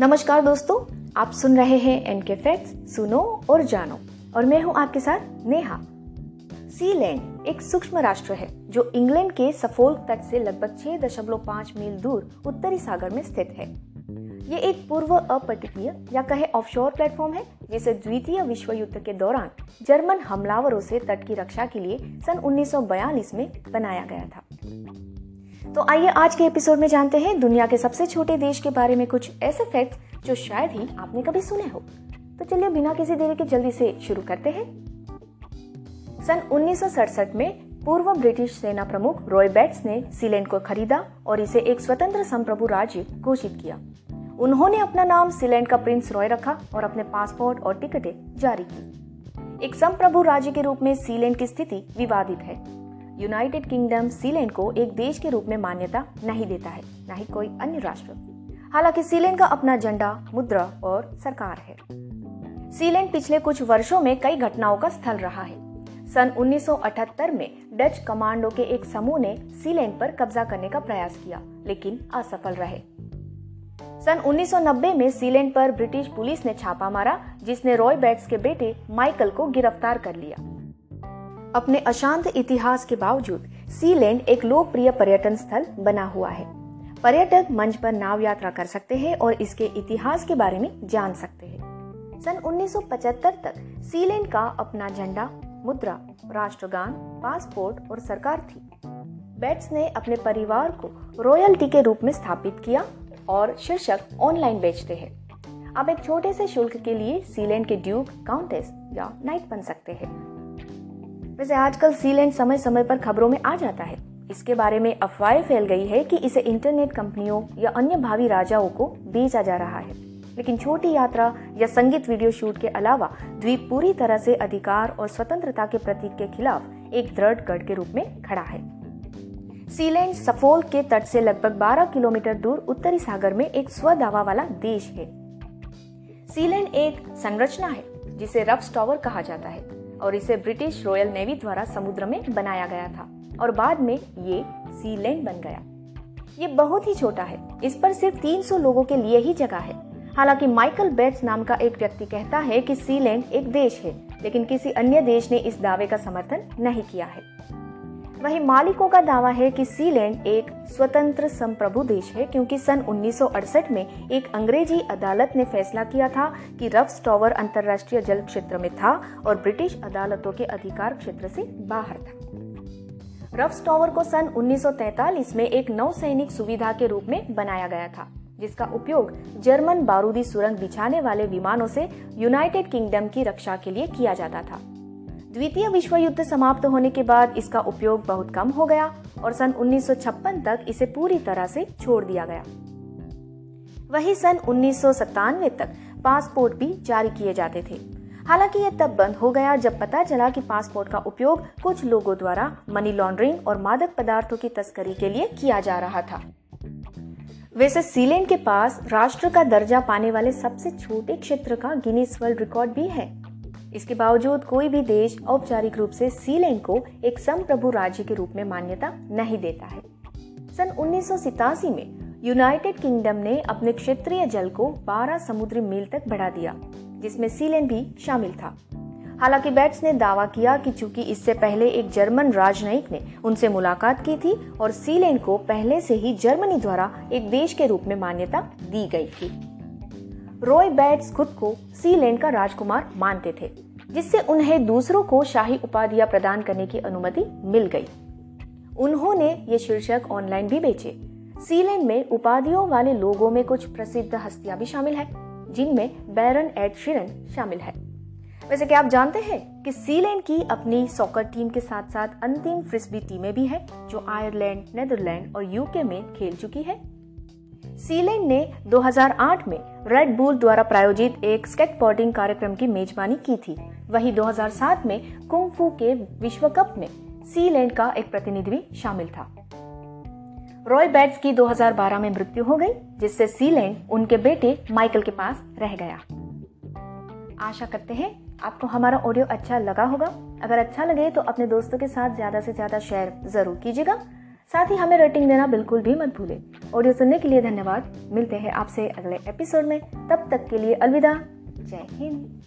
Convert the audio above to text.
नमस्कार दोस्तों, आप सुन रहे हैं एनके फैक्ट्स सुनो और जानो। और मैं हूँ आपके साथ नेहा। सीलैंड एक सूक्ष्म राष्ट्र है, जो इंग्लैंड के सफोल्क तट से लगभग 6.5 मील दूर उत्तरी सागर में स्थित है। ये एक पूर्व अपतटीय या कहे ऑफशोर प्लेटफॉर्म है, जिसे द्वितीय विश्व युद्ध के दौरान जर्मन हमलावरों से तट की रक्षा के लिए सन 1942 में बनाया गया था। तो आइए आज के एपिसोड में जानते हैं दुनिया के सबसे छोटे देश के बारे में कुछ ऐसे फैक्ट जो शायद ही आपने कभी सुने हो। तो चलिए बिना किसी देरी के जल्दी से शुरू करते हैं। सन उन्नीस सौ सड़सठ में पूर्व ब्रिटिश सेना प्रमुख रॉय बैट्स ने सीलैंड को खरीदा और इसे एक स्वतंत्र संप्रभु राज्य घोषित किया। उन्होंने अपना नाम सीलैंड का प्रिंस रॉय रखा और अपने पासपोर्ट और टिकटें जारी की। एक संप्रभु राज्य के रूप में सीलैंड की स्थिति विवादित है। यूनाइटेड किंगडम सीलैंड को एक देश के रूप में मान्यता नहीं देता है, न ही कोई अन्य राष्ट्र। हालाँकि सीलैंड का अपना झंडा, मुद्रा और सरकार है। सीलैंड पिछले कुछ वर्षों में कई घटनाओं का स्थल रहा है। सन 1978 में डच कमांडो के एक समूह ने सीलैंड पर कब्जा करने का प्रयास किया, लेकिन असफल रहे। सन 1990 में सीलैंड पर ब्रिटिश पुलिस ने छापा मारा, जिसने रॉय बैट्स के बेटे माइकल को गिरफ़्तार कर लिया। अपने अशांत इतिहास के बावजूद, सीलैंड एक लोकप्रिय पर्यटन स्थल बना हुआ है। पर्यटक मंच पर नाव यात्रा कर सकते हैं और इसके इतिहास के बारे में जान सकते हैं। सन 1975 तक सीलैंड का अपना झंडा, मुद्रा, राष्ट्रगान, पासपोर्ट और सरकार थी। बेट्स ने अपने परिवार को रॉयल्टी के रूप में स्थापित किया और शीर्षक ऑनलाइन बेचते हैं। आप एक छोटे से शुल्क के लिए सीलैंड के ड्यूक, काउंटेस या नाइट बन सकते हैं। वैसे आजकल सीलैंड समय समय पर खबरों में आ जाता है। इसके बारे में अफवाहें फैल गई है कि इसे इंटरनेट कंपनियों या अन्य भावी राजाओं को बेचा जा रहा है। लेकिन छोटी यात्रा या संगीत वीडियो शूट के अलावा द्वीप पूरी तरह से अधिकार और स्वतंत्रता के प्रतीक के खिलाफ एक दृढ़ गढ़ के रूप में खड़ा है। सीलैंड सफोल के तट से लगभग 12 किलोमीटर दूर उत्तरी सागर में एक स्वदावा वाला देश है। सीलैंड एक संरचना है, जिसे रफ्स टॉवर कहा जाता है। और इसे ब्रिटिश रॉयल नेवी द्वारा समुद्र में बनाया गया था और बाद में ये सीलैंड बन गया। ये बहुत ही छोटा है। इस पर सिर्फ़ 300 लोगों के लिए ही जगह है। हालाँकि माइकल बेट्स नाम का एक व्यक्ति कहता है कि सीलैंड एक देश है, लेकिन किसी अन्य देश ने इस दावे का समर्थन नहीं किया है। वहीं मालिकों का दावा है कि सीलैंड एक स्वतंत्र संप्रभु देश है, क्योंकि सन 1968 में एक अंग्रेज़ी अदालत ने फैसला किया था कि रफ्स टॉवर अंतर्राष्ट्रीय जल क्षेत्र में था और ब्रिटिश अदालतों के अधिकार क्षेत्र से बाहर था। रफ्स टॉवर को सन 1943 में एक नौसैनिक सुविधा के रूप में बनाया गया था, जिसका उपयोग जर्मन बारूदी सुरंग बिछाने वाले विमानों से यूनाइटेड किंगडम की रक्षा के लिए किया जाता था। द्वितीय विश्व युद्ध समाप्त होने के बाद इसका उपयोग बहुत कम हो गया और सन 1956 तक इसे पूरी तरह से छोड़ दिया गया। वही सन उन्नीस सौ सत्तानवे तक पासपोर्ट भी जारी किए जाते थे। हालाँकि यह तब बंद हो गया जब पता चला कि पासपोर्ट का उपयोग कुछ लोगों द्वारा मनी लॉन्ड्रिंग और मादक पदार्थों की तस्करी के लिए किया जा रहा था। वैसे सीलैंड के पास राष्ट्र का दर्जा पाने वाले सबसे छोटे क्षेत्र का गिनीस वर्ल्ड रिकॉर्ड भी है। इसके बावजूद कोई भी देश औपचारिक रूप से सीलैंड को एक संप्रभु राज्य के रूप में मान्यता नहीं देता है। सन उन्नीस में यूनाइटेड किंगडम ने अपने क्षेत्रीय जल को 12 समुद्री मील तक बढ़ा दिया, जिसमें सीलैंड भी शामिल था। हालाँकि बैट्स ने दावा किया कि चूँकि इससे पहले एक जर्मन राजनयिक ने उनसे मुलाकात की थी और सीलैंड को पहले से ही जर्मनी द्वारा एक देश के रूप में मान्यता दी गई थी। रॉय बैट्स खुद को सीलैंड का राजकुमार मानते थे, जिससे उन्हें दूसरों को शाही उपाधियाँ प्रदान करने की अनुमति मिल गई। उन्होंने ये शीर्षक ऑनलाइन भी बेचे। सीलैंड में उपाधियों वाले लोगों में कुछ प्रसिद्ध हस्तियाँ भी शामिल है, जिनमें बैरन एड शिरन शामिल है। वैसे क्या आप जानते हैं कि सीलैंड की अपनी सॉकर टीम के साथ साथ अंतिम फ्रिस्बी टीमें भी है, जो आयरलैंड, नेदरलैंड और यूके में खेल चुकी है? सीलैंड ने 2008 में रेड बुल द्वारा प्रायोजित एक स्केटबोर्डिंग कार्यक्रम की मेजबानी की थी। वही 2007 में कुंफू के विश्व कप में सीलैंड का एक प्रतिनिधि भी शामिल था। रॉय बैट्स की 2012 में मृत्यु हो गई, जिससे सीलैंड उनके बेटे माइकल के पास रह गया। आशा करते हैं आपको हमारा ऑडियो अच्छा लगा होगा। अगर अच्छा लगे तो अपने दोस्तों के साथ ज़्यादा से ज़्यादा शेयर ज़रूर कीजिएगा। साथ ही हमें रेटिंग देना बिल्कुल भी मत भूलें। ऑडियो सुनने के लिए धन्यवाद। मिलते हैं आपसे अगले एपिसोड में। तब तक के लिए अलविदा। जय हिंद।